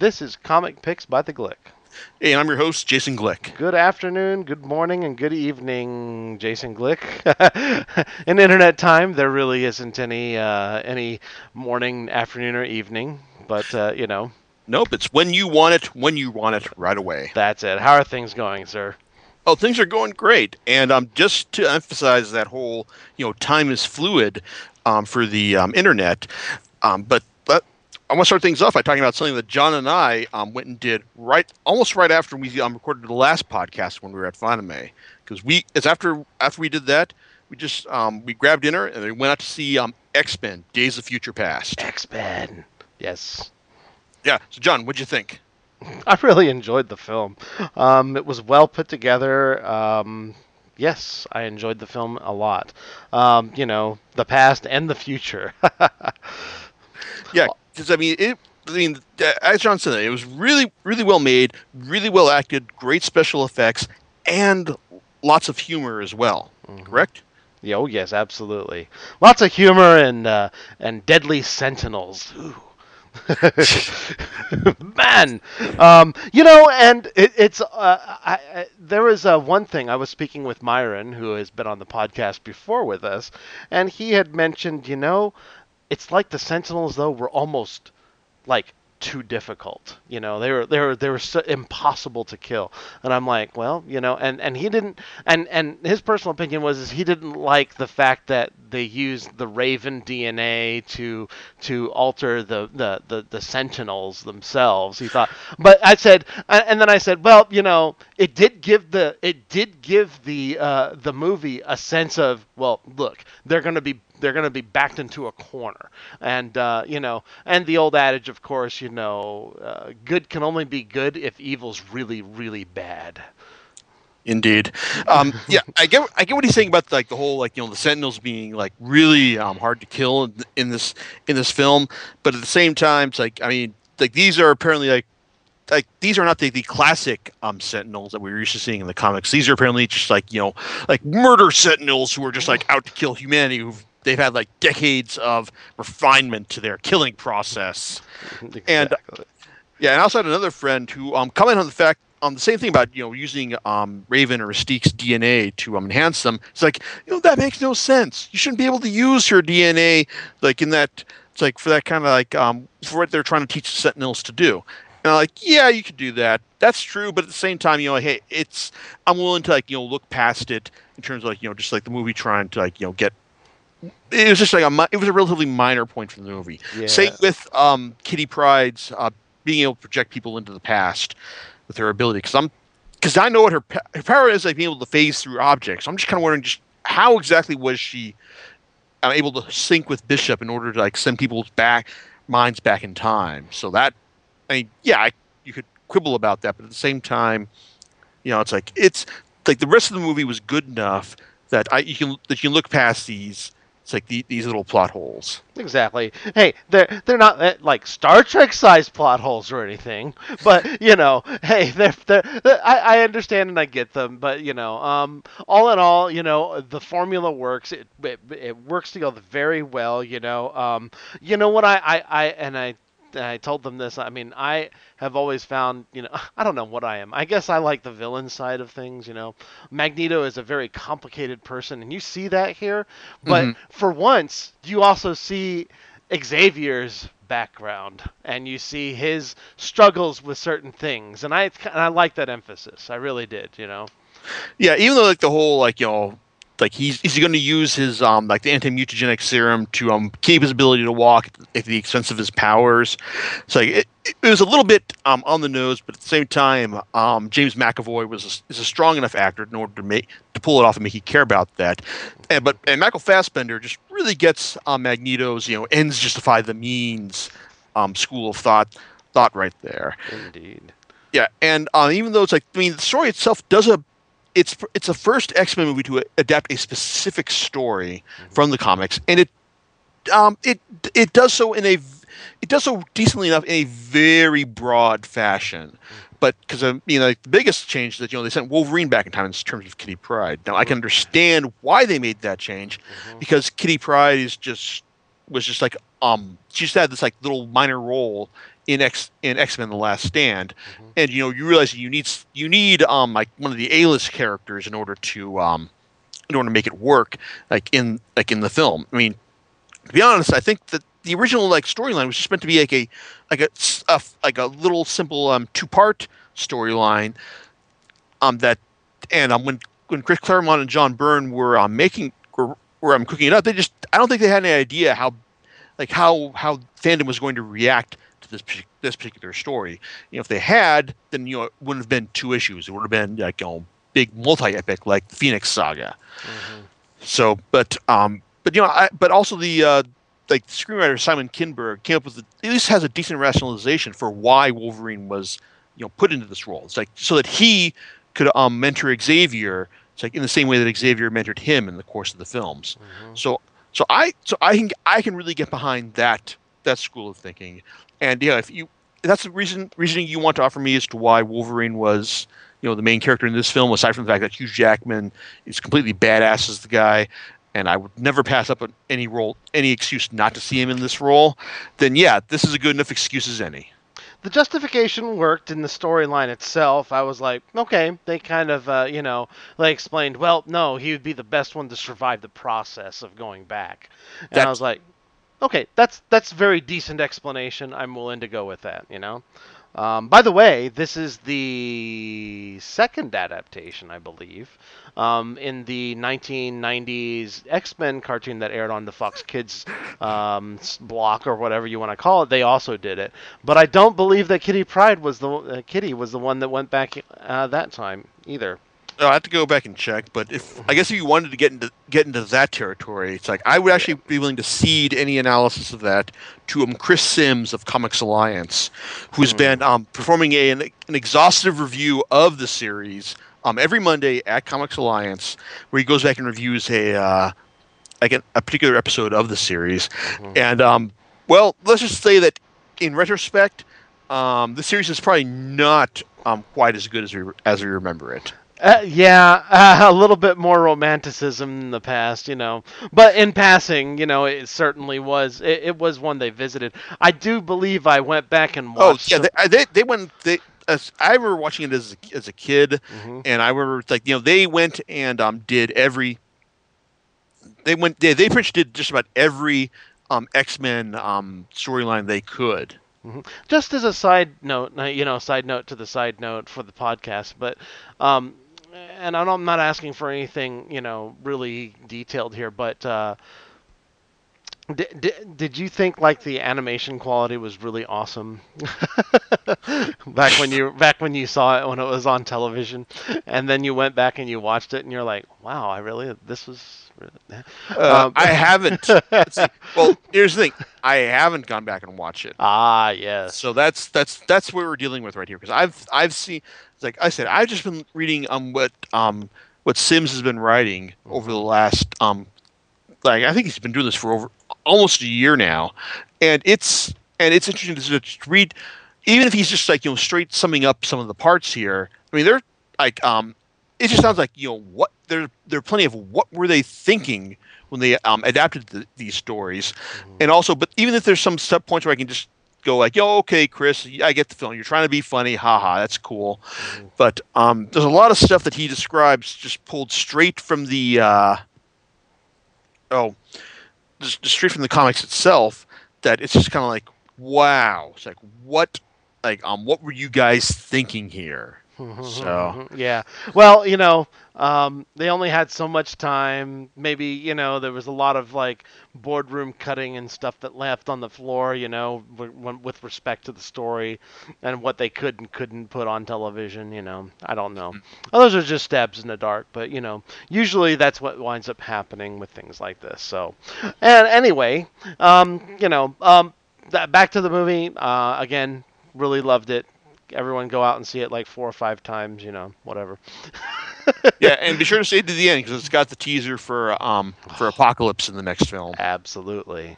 This is Comic Picks by the Glick. Hey, I'm your host, Jason Glick. Good afternoon, good morning, and good evening, Jason Glick. In internet time, there really isn't any uh, any morning, afternoon, or evening, but uh, you know. Nope, it's when you want it, when you want it, right away. That's it. How are things going, sir? Oh, things are going great, and um, just to emphasize that whole, you know, time is fluid um, for the um, internet. Um, but but I want to start things off by talking about something that John and I um, went and did right almost right after we um, recorded the last podcast when we were at Fanime, because we it's after after we did that we just um, we grabbed dinner and we went out to see um, X Men: Days of Future Past. X Men. Yes. Yeah. So John, what'd you think? I really enjoyed the film. Um, it was well put together. Um, yes, I enjoyed the film a lot. Um, you know, the past and the future. yeah, I mean, it. I mean, as John said, it was really, really well made, really well acted, great special effects, and lots of humor as well. Mm-hmm. Correct? Yeah, oh yes, absolutely. Lots of humor and uh, and deadly sentinels. Man, um, you know, and it, it's uh, I, I, there was uh, one thing I was speaking with Myron, who has been on the podcast before with us, and he had mentioned, you know, it's like the Sentinels though were almost like too difficult. You know, they were they were they were so impossible to kill. And I'm like, well, you know, and and he didn't and and his personal opinion was is he didn't like the fact that they used the Raven DNA to to alter the the the, the Sentinels themselves. He thought, but I said, and then I said, well, you know, it did give the it did give the uh, the movie a sense of, well, look, they're going to be they're going to be backed into a corner. And uh, you know, and the old adage, of course, you know, uh, good can only be good if evil's really, really bad. Indeed, um, yeah, I get I get what he's saying about like the whole like you know the Sentinels being like really um, hard to kill in, in this in this film, but at the same time, it's like I mean like these are apparently like like these are not the, the classic um, sentinels that we were used to seeing in the comics. These are apparently just like you know like murder sentinels who are just like out to kill humanity who've they've had like decades of refinement to their killing process. Exactly. And yeah, and I also had another friend who um commented on the fact on the same thing about you know using um, Raven or Mystique's DNA to um, enhance them. It's like you know that makes no sense. You shouldn't be able to use your DNA like in that. It's like for that kind of like um, for what they're trying to teach the Sentinels to do. And I'm like, yeah, you could do that. That's true, but at the same time, you know, hey, it's I'm willing to like you know look past it in terms of like you know just like the movie trying to like you know get it was just like a it was a relatively minor point from the movie. Yeah. Same with um, Kitty Pryde's uh, being able to project people into the past with her ability because I'm because I know what her, her power is like being able to phase through objects. I'm just kind of wondering just how exactly was she uh, able to sync with Bishop in order to like send people's back minds back in time. So that I mean, yeah, I, you could quibble about that, but at the same time, you know, it's like it's like the rest of the movie was good enough that I you can that you can look past these it's like the, these little plot holes. Exactly. Hey, they're they're not uh, like Star Trek sized plot holes or anything, but you know, hey, they're, they're, they're I, I understand and I get them, but you know, um, all in all, you know, the formula works. It it, it works together very well. You know, um, you know what I, I, I and I I told them this. I mean, I have always found, you know, I don't know what I am. I guess I like the villain side of things, you know. Magneto is a very complicated person, and you see that here. But mm-hmm. for once, you also see Xavier's background, and you see his struggles with certain things, and I and I like that emphasis. I really did, you know. Yeah, even though like the whole like you know like he's is he going to use his um like the anti-mutagenic serum to um keep his ability to walk at the expense of his powers. So like, it, it was a little bit um on the nose, but at the same time, um James McAvoy was a, is a strong enough actor in order to make to pull it off and make you care about that. And but and Michael Fassbender just really gets um, Magneto's you know ends justify the means um school of thought thought right there. Indeed. Yeah, and um, even though it's like I mean the story itself does a it's it's the first X Men movie to adapt a specific story mm-hmm. from the comics, and it um, it it does so in a it does so decently enough in a very broad fashion. Mm-hmm. But because um, you know like, the biggest change that you know they sent Wolverine back in time in terms of Kitty Pryde. Now I can understand why they made that change mm-hmm. because Kitty Pryde is just was just like um she just had this like little minor role in X in X Men: The Last Stand, mm-hmm. and you know you realize you need you need um like one of the A list characters in order to um in order to make it work like in like in the film. I mean, to be honest, I think that the original like storyline was just meant to be like a like a, a like a little simple um two part storyline um that and um when when Chris Claremont and John Byrne were um making were, were um cooking it up, they just I don't think they had any idea how like how how fandom was going to react this this particular story. You know, if they had, then you know it wouldn't have been two issues. It would have been like you know big multi epic like the Phoenix Saga. Mm-hmm. So, but um, but you know, I, but also the uh, like screenwriter Simon Kinberg came up with a, at least has a decent rationalization for why Wolverine was you know put into this role. It's like so that he could um, mentor Xavier. It's like in the same way that Xavier mentored him in the course of the films. Mm-hmm. So so I so I can I can really get behind that that school of thinking. And yeah, if you that's the reason reasoning you want to offer me as to why Wolverine was you know the main character in this film, aside from the fact that Hugh Jackman is completely badass as the guy, and I would never pass up any role, any excuse not to see him in this role. Then yeah, this is a good enough excuse as any the justification worked in the storyline itself. I was like, okay, they kind of, uh, you know, they explained, well, no, he would be the best one to survive the process of going back. And. I was like, okay, that's that's very decent explanation. I'm willing to go with that, you know. Um, by the way, this is the second adaptation, I believe, um, in the 1990s X Men cartoon that aired on the Fox Kids um, block or whatever you want to call it. They also did it, but I don't believe that Kitty Pryde was the uh, Kitty was the one that went back uh, that time either. Oh, I have to go back and check, but if I guess if you wanted to get into get into that territory, it's like I would actually be willing to cede any analysis of that to um, Chris Sims of Comics Alliance, who's mm. been um, performing a, an, an, exhaustive review of the series um, every Monday at Comics Alliance, where he goes back and reviews a uh, like a, a particular episode of the series. Mm. And um, well, let's just say that in retrospect, um, the series is probably not um, quite as good as we as we remember it. Uh, yeah, uh, a little bit more romanticism in the past, you know. But in passing, you know, it certainly was. It, it was one they visited. I do believe I went back and oh, watched. Oh yeah, they, they, they went. They, as, I remember watching it as a, as a kid, mm-hmm. and I remember like you know they went and um did every. They went. They they pretty much did just about every um X Men um storyline they could. Mm-hmm. Just as a side note, you know, side note to the side note for the podcast, but um, and I'm not asking for anything, you know, really detailed here, but uh, did, did you think like the animation quality was really awesome back when you back when you saw it when it was on television, and then you went back and you watched it and you're like, wow, I really this was. Uh, um, I haven't. well, here's the thing: I haven't gone back and watched it. Ah, yes. So that's that's that's what we're dealing with right here because I've I've seen like I said, I've just been reading um what um what Sims has been writing over the last um like I think he's been doing this for over almost a year now, and it's and it's interesting to just read, even if he's just like you know straight summing up some of the parts here. I mean, they're like um, it just sounds like you know what there there are plenty of what were they thinking when they um, adapted the, these stories, mm-hmm. and also, but even if there's some sub points where I can just go like, "Yo, okay, Chris, I get the feeling. You're trying to be funny, haha, that's cool," but um, there's a lot of stuff that he describes just pulled straight from the uh, oh just, straight from the comics itself that it's just kind of like wow. It's like what like um what were you guys thinking here? So yeah. Well you know um, they only had so much time. Maybe you know there was a lot of like boardroom cutting and stuff that left on the floor. You know, with respect to the story and what they could and couldn't put on television. You know, I don't know. Well, those are just stabs in the dark, but you know, usually that's what winds up happening with things like this. So, and anyway, um, you know, um, back to the movie. Uh, again, really loved it everyone go out and see it like four or five times, you know, whatever. yeah, and be sure to stay to the end because it's got the teaser for um for Apocalypse in the next film. Absolutely.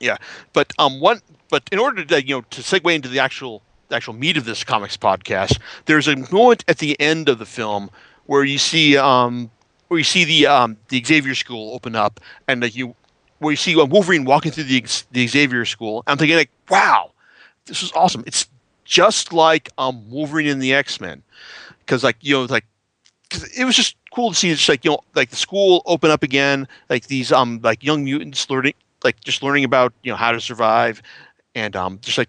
Yeah, but um one but in order to you know to segue into the actual the actual meat of this comics podcast, there's a moment at the end of the film where you see um where you see the um the Xavier School open up and like you where you see Wolverine walking through the the Xavier School. I'm thinking like, wow, this is awesome. It's just like um, Wolverine in the X Men, because like you know like cause it was just cool to see just like you know like the school open up again, like these um like young mutants learning like just learning about you know how to survive, and um just like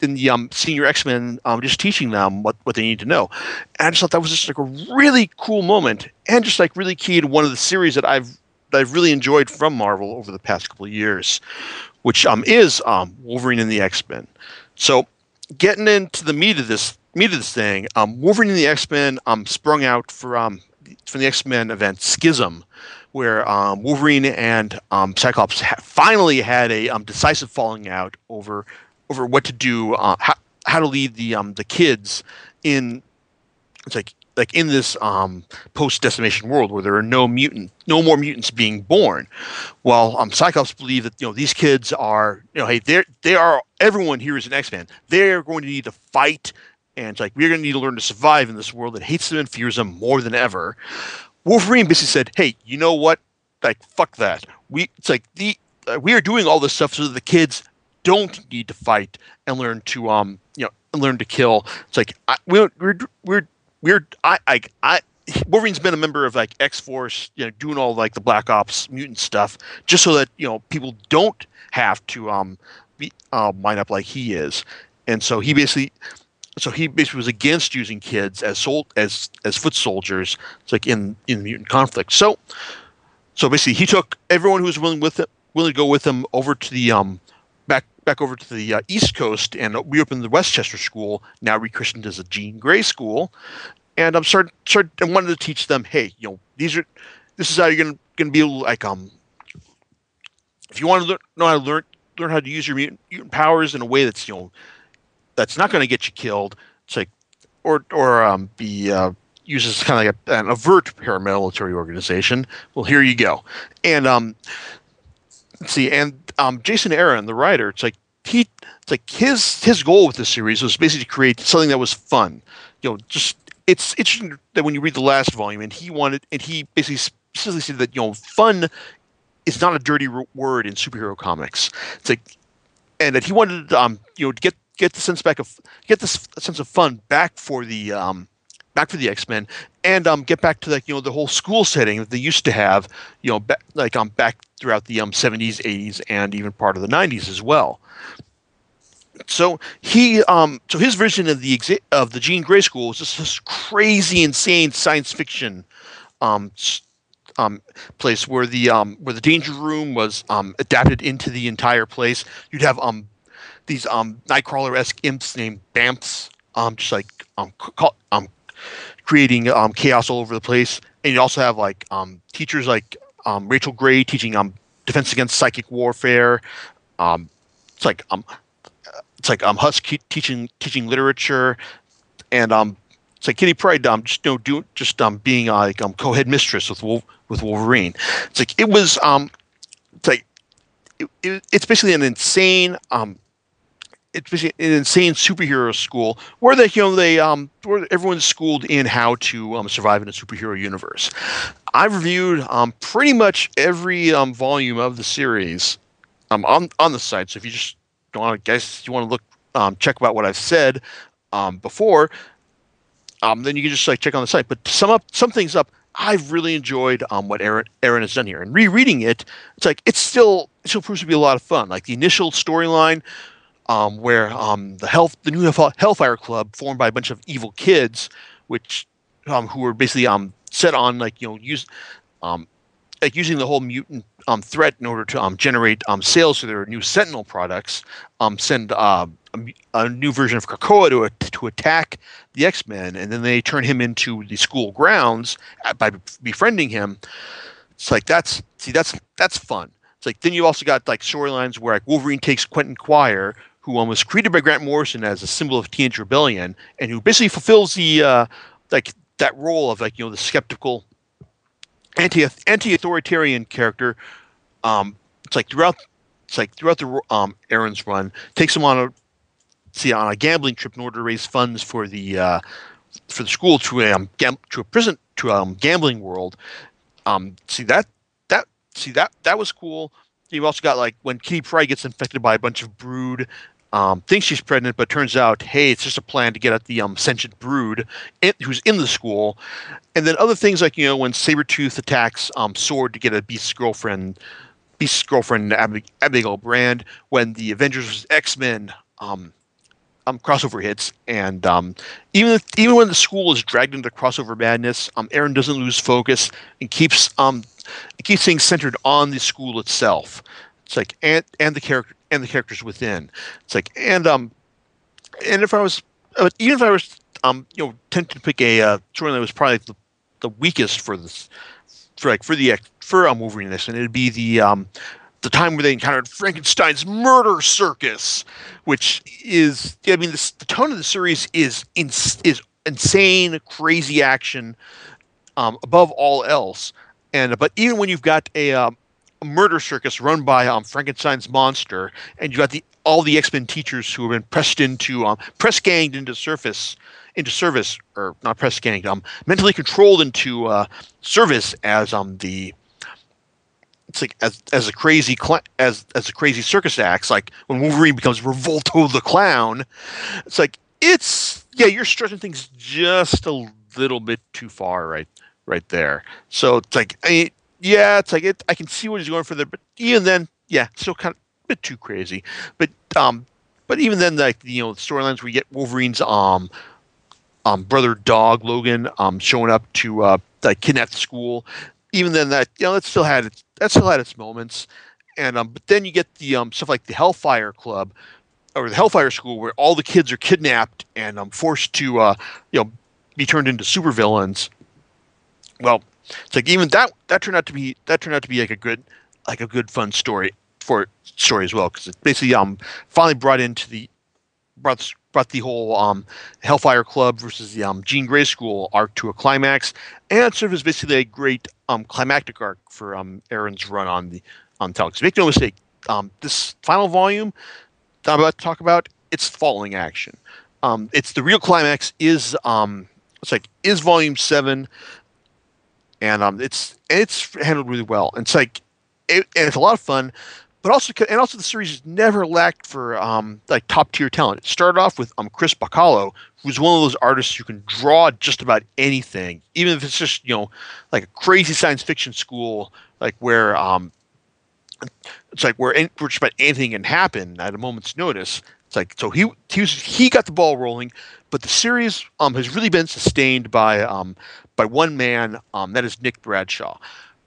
in the um, senior X Men, um, just teaching them what, what they need to know. And I just thought that was just like a really cool moment, and just like really key to one of the series that I've that I've really enjoyed from Marvel over the past couple of years, which um, is um, Wolverine and the X Men. So, getting into the meat of this meat to this thing, um, Wolverine and the X Men um, sprung out from from the X Men event Schism, where um, Wolverine and um, Cyclops ha- finally had a um, decisive falling out over over what to do, uh, how, how to lead the um, the kids in it's like like in this um, post decimation world where there are no mutant, no more mutants being born. Well, um, Cyclops believe that you know these kids are you know hey they they are everyone here is an X Man. They're going to need to fight, and it's like we're going to need to learn to survive in this world that hates them and fears them more than ever. Wolverine basically said, hey, you know what? Like fuck that. We it's like the uh, we are doing all this stuff so that the kids don't need to fight and learn to um you know learn to kill. It's like I, we're we're we're we're I I I Wolverine's been a member of like X Force, you know, doing all like the Black Ops mutant stuff, just so that you know people don't have to um be uh, wind up like he is, and so he basically. So he basically was against using kids as sol- as as foot soldiers. It's like in in mutant conflict. So, so basically, he took everyone who was willing with it, willing to go with him over to the um back back over to the uh, East Coast and we opened the Westchester School, now rechristened as a Jean Grey School, and I'm started started and wanted to teach them, hey, you know, these are this is how you're gonna gonna be like um if you want to learn, know how to learn learn how to use your mutant, mutant powers in a way that's you know that's not going to get you killed. It's like or or um, be uh, used as kind of like a, an avert paramilitary organization. Well, here you go, and um, see, and um, Jason Aaron, the writer, it's like he, it's like his his goal with this series was basically to create something that was fun. You know, just it's interesting that when you read the last volume, and he wanted, and he basically specifically said that you know, fun is not a dirty word in superhero comics. It's like, and that he wanted, um, you know, to get get the sense back of get this sense of fun back for the um, back for the X Men, and um, get back to like you know the whole school setting that they used to have, you know, ba- like um back throughout the um 70s, 80s, and even part of the 90s as well. So he um so his version of the exa- of the Jean Grey School was just this crazy, insane science fiction um um, place where the um, where the danger room was um, adapted into the entire place. You'd have um, these um, Nightcrawler esque imps named Bamfs, um, just like um, call, um, creating um, chaos all over the place. And you also have like um, teachers like um, Rachel Grey teaching um, defense against psychic warfare. Um, it's like um, it's like um, Husk teaching teaching literature, and um, it's like Kitty Pryde um, just you know do just um, being uh, like um, co-head mistress with Wolf, with Wolverine. It's like it was um, it's like it, it, it's basically an insane um it's basically an insane superhero school where they you know they um where everyone's schooled in how to um, survive in a superhero universe. I've reviewed um pretty much every um volume of the series um on on the site. So if you just want to guess you want to look um check about what I've said um before um then you can just like check on the site. But to sum up some things up, I've really enjoyed um, what Aaron, Aaron has done here. And rereading it, it's like it's still it still proves to be a lot of fun. Like the initial storyline um, where um, the health the new Hellfire Club formed by a bunch of evil kids, which um, who were basically um, set on like you know use um, like using the whole mutant um, threat in order to generate sales for their new Sentinel products. Send uh, a, a, new version of Krakoa to to attack the X Men, and then they turn him into the school grounds by befriending him. It's like that's see that's that's fun. It's like then you also got like storylines where like Wolverine takes Quentin Quire, who was created by Grant Morrison as a symbol of teenage rebellion, and who basically fulfills the uh, like that role of like you know the skeptical anti anti authoritarian character. Um, it's like throughout it's like throughout the um, Aaron's run, takes him on a see on a gambling trip in order to raise funds for the uh, for the school to a um, gam- to a prison to um, gambling world. Um, see that that see that that was cool. you've also got like when Kitty Pryde gets infected by a bunch of brood, um, thinks she's pregnant, but turns out, hey, it's just a plan to get at the um, sentient brood in, who's in the school. And then other things like, you know, when Sabretooth attacks um, Sword to get at Beast's girlfriend, Beast's girlfriend, Ab- Abigail Brand, when the Avengers X Men um, um, crossover hits, and um, even if, even when the school is dragged into crossover madness, um, Aaron doesn't lose focus and keeps um, keeps things centered on the school itself. It's like and and the character and the characters within. It's like and um and if I was uh, even if I was um you know tempted to pick a uh, story that was probably the, the weakest for this for like for the for um, Wolverine this, and it'd be the um the time where they encountered Frankenstein's murder circus, which is I mean the tone of the series is in, is insane, crazy action um, above all else. And but even when you've got a, um, murder circus run by um, Frankenstein's monster, and you got the all the X Men teachers who have been pressed into um, press ganged into surface into service or not press ganged um mentally controlled into uh, service as um the it's like as as a crazy cl- as as a crazy circus acts. Like when Wolverine becomes Revolto the clown it's like it's yeah you're stretching things just a little bit too far right right there. So it's like I yeah it's like it, I can see what he's going for there but even then yeah still kind of a bit too crazy. But um but even then like you know the storylines we get Wolverine's um um brother dog Logan um showing up to uh like kidnap school. Even then that you know that still had its that still had its moments. And um but then you get the um stuff like the hellfire club or the hellfire school where all the kids are kidnapped and um forced to uh you know be turned into supervillains. Well it's like even that that turned out to be that turned out to be like a good like a good fun story for story as well because it basically um finally brought into the brought brought the whole um, Hellfire Club versus the um, Jean Grey School arc to a climax, and served as basically a great um, climactic arc for um, Aaron's run on the on Telex. Make no mistake, um, this final volume that I'm about to talk about, it's falling action. Um, it's the real climax is um, it's like is volume seven, and um, it's it's handled really well. And it's like it, and it's a lot of fun but also and also the series has never lacked for um, like top tier talent. It started off with um, Chris Bachalo, who's one of those artists who can draw just about anything, even if it's just you know like a crazy science fiction school, like where um, it's like where, any, where just about anything can happen at a moment's notice. It's like so he he was, he got the ball rolling, but the series um, has really been sustained by um, by one man, um, that is Nick Bradshaw.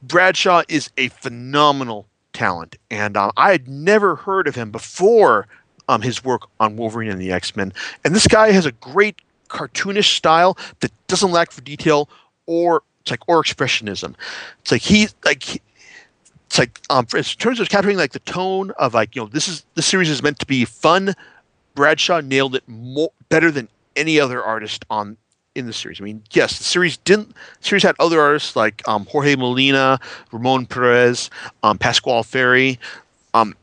Bradshaw is a phenomenal talent, and um, I had never heard of him before um, his work on Wolverine and the X Men. And this guy has a great cartoonish style that doesn't lack for detail or it's like or expressionism. It's like he like it's like um, in terms of capturing like the tone of like you know this is this series is meant to be fun. Bradshaw nailed it more better than any other artist on in the series. I mean, yes, the series didn't. The series had other artists like um, Jorge Molina, Ramon Perez, um, Pasqual Ferry. Um,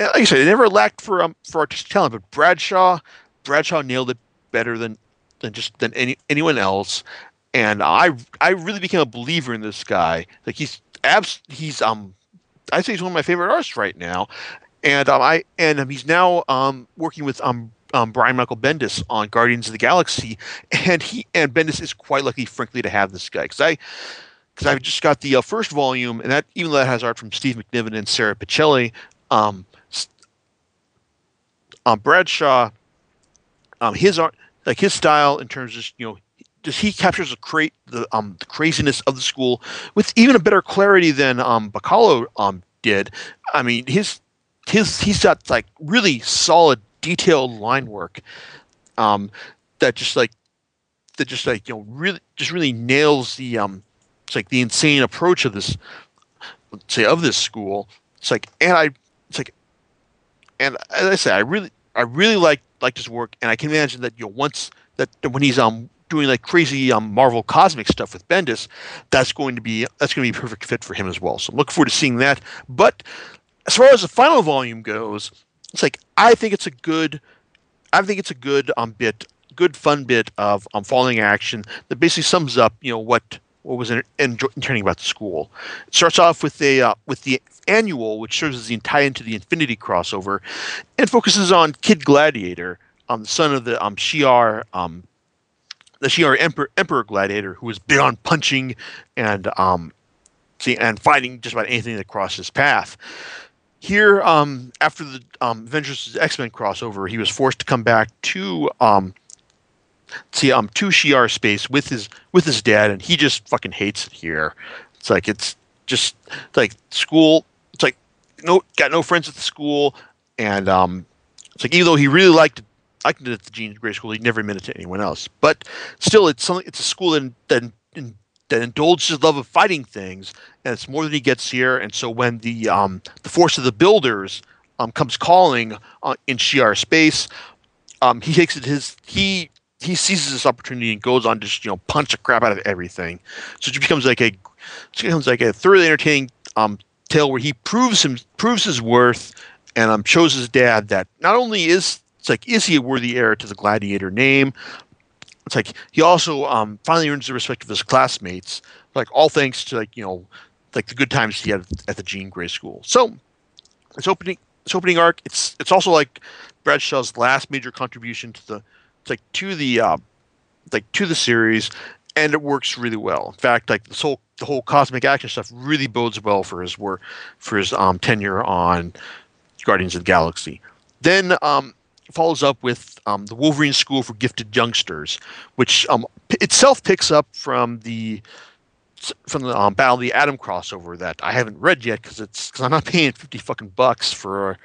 like I said, it never lacked for um, for artistic talent, but Bradshaw, Bradshaw nailed it better than than just than any anyone else. And I I really became a believer in this guy. Like he's abs he's um I say he's one of my favorite artists right now. And um, I and um, he's now um, working with um, um, Brian Michael Bendis on Guardians of the Galaxy, and he and Bendis is quite lucky, frankly, to have this guy because I because I've just got the uh, first volume, and that even though that has art from Steve McNiven and Sara Pichelli, um, um, Bradshaw, um, his art, like his style in terms of you know, just he captures the cra- the um the craziness of the school with even a better clarity than um Bachalo um did. I mean, his his he's got like really solid detailed line work um, that just like that just like you know really just really nails the um it's like the insane approach of this say of this school. It's like and i it's like and as i say i really i really like like his work and i can imagine that you know once that when he's um doing like crazy um marvel cosmic stuff with bendis that's going to be that's going to be a perfect fit for him as well. So i'm looking forward to seeing that. But as far as the final volume goes it's like I think it's a good, I think it's a good um bit, good fun bit of um falling action that basically sums up you know what what was in entertaining about the school. It starts off with a uh, with the annual, which serves as the tie into the Infinity crossover, and focuses on Kid Gladiator, um, the son of the um, Shi'ar um, the Shi'ar Emperor, Emperor Gladiator, who was big on punching and um, see, and fighting just about anything that crossed his path. Here, um, after the um, Avengers X Men crossover, he was forced to come back to um, see um to Shi'ar space with his with his dad, and he just fucking hates it here. It's like it's just it's like school. It's like no got no friends at the school, and um, it's like even though he really liked liked it at the Jean Grey School, he never admitted to anyone else. But still, it's something. It's a school that that, that indulges his love of fighting things, and it's more than he gets here. And so when the um the force of the builders um comes calling uh, in Shi'ar space, um he takes it his he he seizes this opportunity and goes on to just you know punch the crap out of everything. So it becomes like a it becomes like a thoroughly entertaining um, tale where he proves him proves his worth and um, shows his dad that not only is it's like is he a worthy heir to the gladiator name, it's like he also um, finally earns the respect of his classmates, like all thanks to like you know like the good times he had at the Jean Grey School. So it's opening it's opening arc. It's it's also like Bradshaw's last major contribution to the like to the uh, like to the series, and it works really well. In fact, like this whole the whole cosmic action stuff really bodes well for his work for his um, tenure on Guardians of the Galaxy. Then um, follows up with um, the Wolverine School for Gifted Youngsters, which um, itself picks up from the from the um, Battle of the Atom crossover that I haven't read yet because it's because I'm not paying fifty fucking bucks for,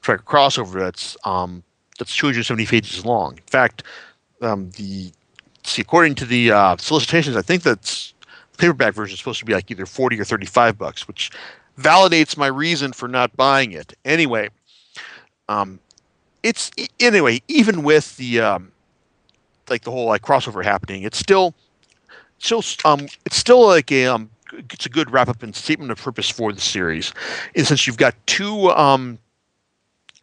for a crossover that's um, that's 270 pages long. In fact, um, the see according to the uh, solicitations, I think that's the paperback version is supposed to be like either 40 or 35 bucks, which validates my reason for not buying it. Anyway, um, it's anyway even with the um, like the whole like crossover happening, it's still still um it's still like a um it's a good wrap up and statement of purpose for the series. And since you've got two um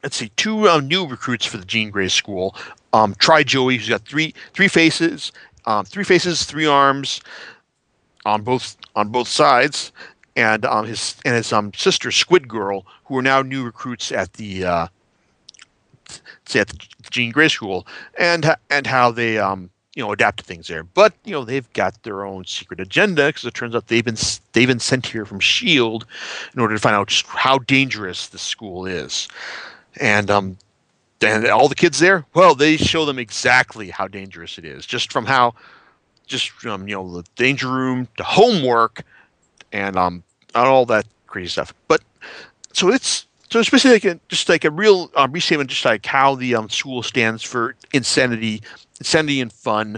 let's see, two uh, new recruits for the Jean Grey School. Um, try Joey, who's got three three faces, um, three faces, three arms, on both on both sides, and um, his and his um, sister Squid Girl, who are now new recruits at the uh, say at the Jean Grey School, and and how they um, you know adapt to things there. But you know they've got their own secret agenda because it turns out they've been they've been sent here from Shield in order to find out just how dangerous the school is and um, and all the kids there, well, they show them exactly how dangerous it is, just from how, just from you know the danger room to homework, and um, all that crazy stuff. But so it's so it's basically like a, just like a real um, restatement, just like how the um, school stands for insanity, insanity and fun.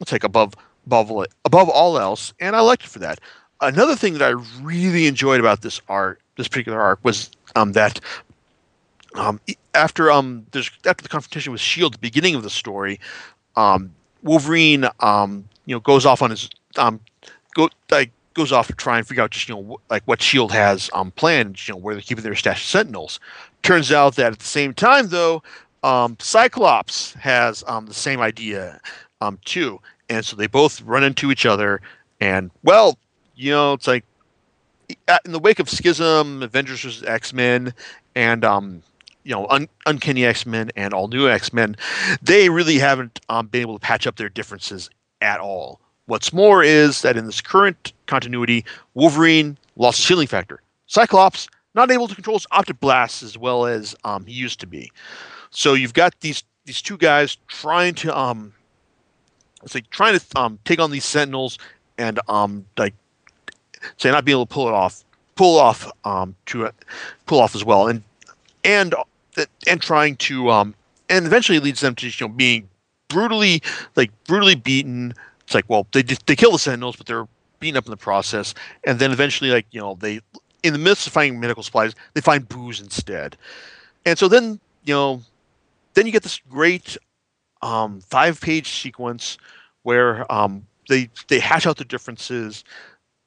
It's like above above above all else, and I liked it for that. Another thing that I really enjoyed about this art, this particular arc, was um, that um, after um, there's after the confrontation with Shield, the beginning of the story, um, Wolverine, um, you know, goes off on his um, go like goes off to try and figure out just you know like what Shield has um planned, you know, where they're keeping their stash of Sentinels. Turns out that at the same time, though, um, Cyclops has um the same idea um too, and so they both run into each other, and well, you know, it's like in the wake of Schism, Avengers vs X Men, and um, you know, Un- Uncanny X Men and All New X Men, they really haven't um, been able to patch up their differences at all. What's more is that in this current continuity, Wolverine lost his healing factor. Cyclops not able to control his optic blasts as well as um, he used to be. So you've got these these two guys trying to um, like trying to um, take on these Sentinels and um, like say not being able to pull it off, pull off um, to uh, pull off as well, and and and trying to um and eventually leads them to you know being brutally like brutally beaten. It's like well they they kill the Sentinels, but they're beaten up in the process, and then eventually like you know they in the midst of finding medical supplies they find booze instead, and so then you know then you get this great um, five page sequence where um, they they hash out the differences,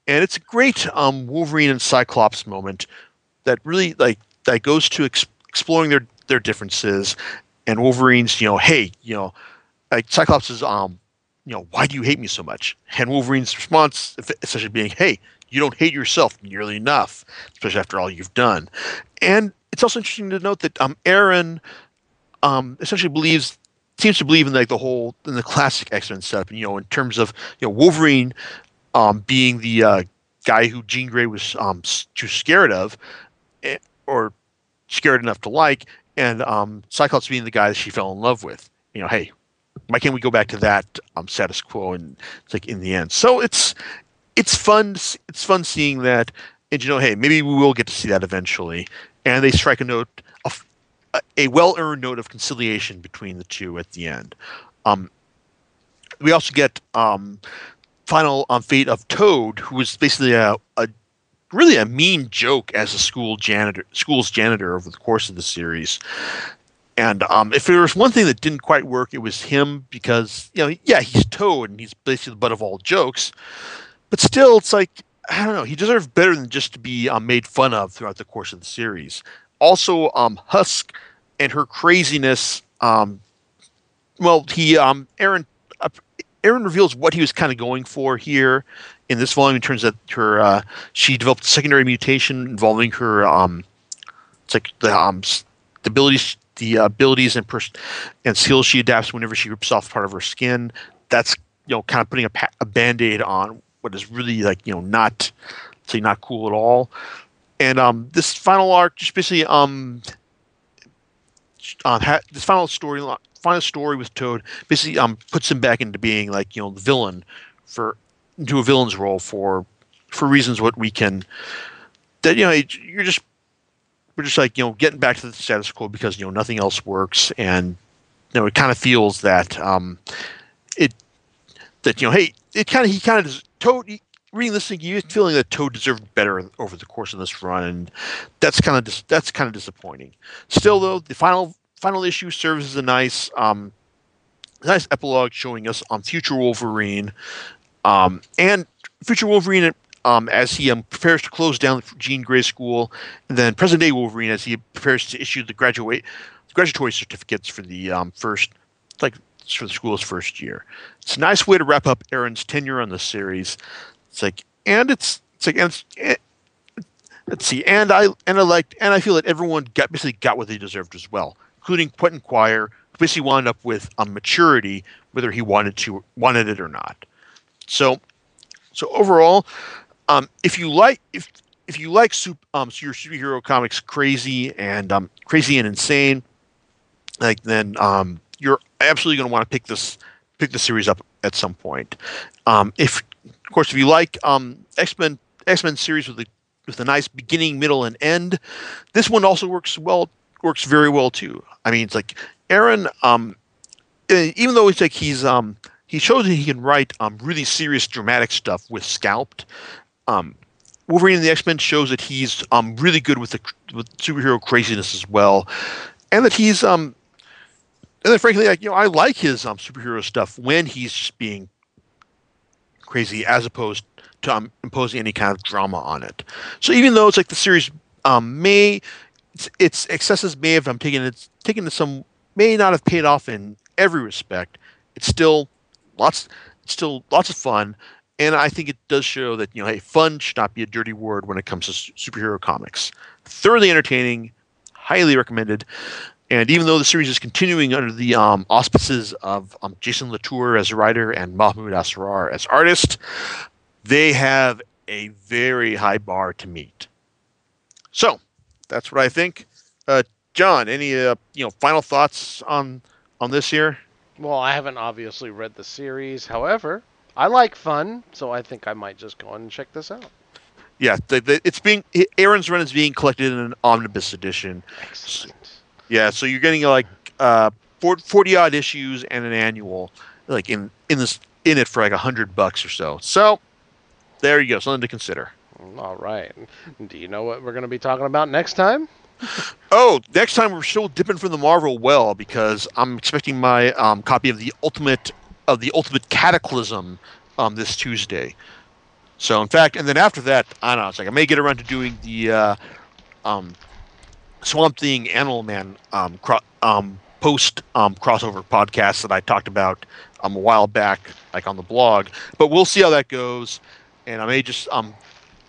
and it's a great um, Wolverine and Cyclops moment that really like that goes to ex- exploring their their differences and Wolverine's, you know, hey, you know, like Cyclops is um you know, why do you hate me so much? And Wolverine's response, essentially being, hey, you don't hate yourself nearly enough, especially after all you've done. And it's also interesting to note that um, Aaron um, essentially believes seems to believe in like the whole in the classic X Men stuff. You know, in terms of you know Wolverine um, being the uh, guy who Jean Grey was um, too scared of, eh, or scared enough to like, and um, Cyclops being the guy that she fell in love with. You know, hey, why can't we go back to that um, status quo? And it's like in the end, so it's it's fun. It's fun seeing that, and you know, hey, maybe we will get to see that eventually. And they strike a note, a, a well-earned note of conciliation between the two at the end. Um, we also get um, final um, fate of Toad, who was basically a, a really a mean joke as a school janitor, school's janitor over the course of the series. And um, if there was one thing that didn't quite work, it was him because you know, yeah, he's Toad and he's basically the butt of all jokes. But still, it's like I don't know. He deserves better than just to be um, made fun of throughout the course of the series. Also, um, Husk and her craziness. Um, well, he um, Aaron uh, Aaron reveals what he was kind of going for here in this volume. In terms of her, uh, she developed a secondary mutation involving her. Um, it's like the um, the abilities, the abilities and pers- and skills she adapts whenever she rips off part of her skin. That's you know kind of putting a, pa- a band aid on what is really like you know not say not cool at all. And um, this final arc just basically um, uh, ha- this final story final story with Toad basically um puts him back into being like you know the villain for into a villain's role for for reasons what we can that you know you're just we're just like you know getting back to the status quo because you know nothing else works. And you know it kind of feels that um it that you know hey it kind of he kind of Toad reading this thing, you're feeling that Toad deserved better over the course of this run, and that's kind of dis- that's kind of disappointing. Still, though, the final final issue serves as a nice um, nice epilogue showing us on future Wolverine um, and future Wolverine um, as he um, prepares to close down Jean Grey School, and then present day Wolverine as he prepares to issue the graduate graduatory certificates for the um, first like for the school's first year. It's a nice way to wrap up Aaron's tenure on the series. It's like, and it's it's like, and it's, eh, let's see, and I and I liked, and I feel that everyone got basically got what they deserved as well, including Quentin Quire, who basically wound up with a maturity, whether he wanted to wanted it or not. So, so overall, um, if you like if if you like soup, um, your superhero comics crazy and um, crazy and insane, like then um, you're absolutely going to want to pick this pick the series up at some point. Um, if of course, if you like um, X Men X Men series with a with a nice beginning, middle, and end, this one also works well. Works very well too. I mean, it's like Aaron. Um, eh, even though it's like he's um, he shows that he can write um, really serious, dramatic stuff with Scalped. Um, Wolverine and the X Men shows that he's um, really good with the with superhero craziness as well, and that he's um, and then frankly, like you know, I like his um, superhero stuff when he's being crazy as opposed to um, imposing any kind of drama on it. So even though it's like the series um, may its, its excesses may have um, taken it's taken to some may not have paid off in every respect. It's still lots it's still lots of fun. And I think it does show that, you know, hey, fun should not be a dirty word when it comes to superhero comics. Thoroughly entertaining, highly recommended. And even though the series is continuing under the um, auspices of um, Jason Latour as a writer and Mahmoud Asrar as artist, they have a very high bar to meet. So that's what I think. Uh, John, any uh, you know final thoughts on on this here? Well, I haven't obviously read the series. However, I like fun, so I think I might just go and check this out. Yeah, the, the, it's being Aaron's Run is being collected in an omnibus edition. Excellent. Yeah, so you're getting like uh, 40 odd issues and an annual, like in in this in it for like a hundred bucks or so. So there you go, something to consider. All right. Do you know what we're going to be talking about next time? oh, next time we're still dipping from the Marvel well because I'm expecting my um, copy of the Ultimate of the Ultimate Cataclysm um, this Tuesday. So in fact, and then after that, I don't know. It's like I may get around to doing the uh, um, Swamp Thing Animal Man um, cro- um, post um, crossover podcast that I talked about um, a while back, like on the blog. But we'll see how that goes, and I may just um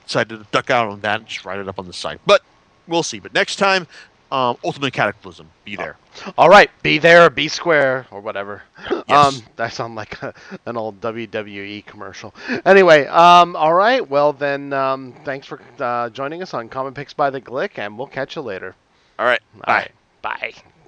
decide to duck out on that and just write it up on the site. But we'll see. But next time, um, Ultimate Cataclysm, be there. All right, be there, be square, or whatever. Yes. Um, that sounds like a, an old WWE commercial. Anyway, um, all right. Well then, um, thanks for uh, joining us on Comic Picks by the Glick, and we'll catch you later. All right, All bye. right, bye.